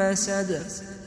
مسد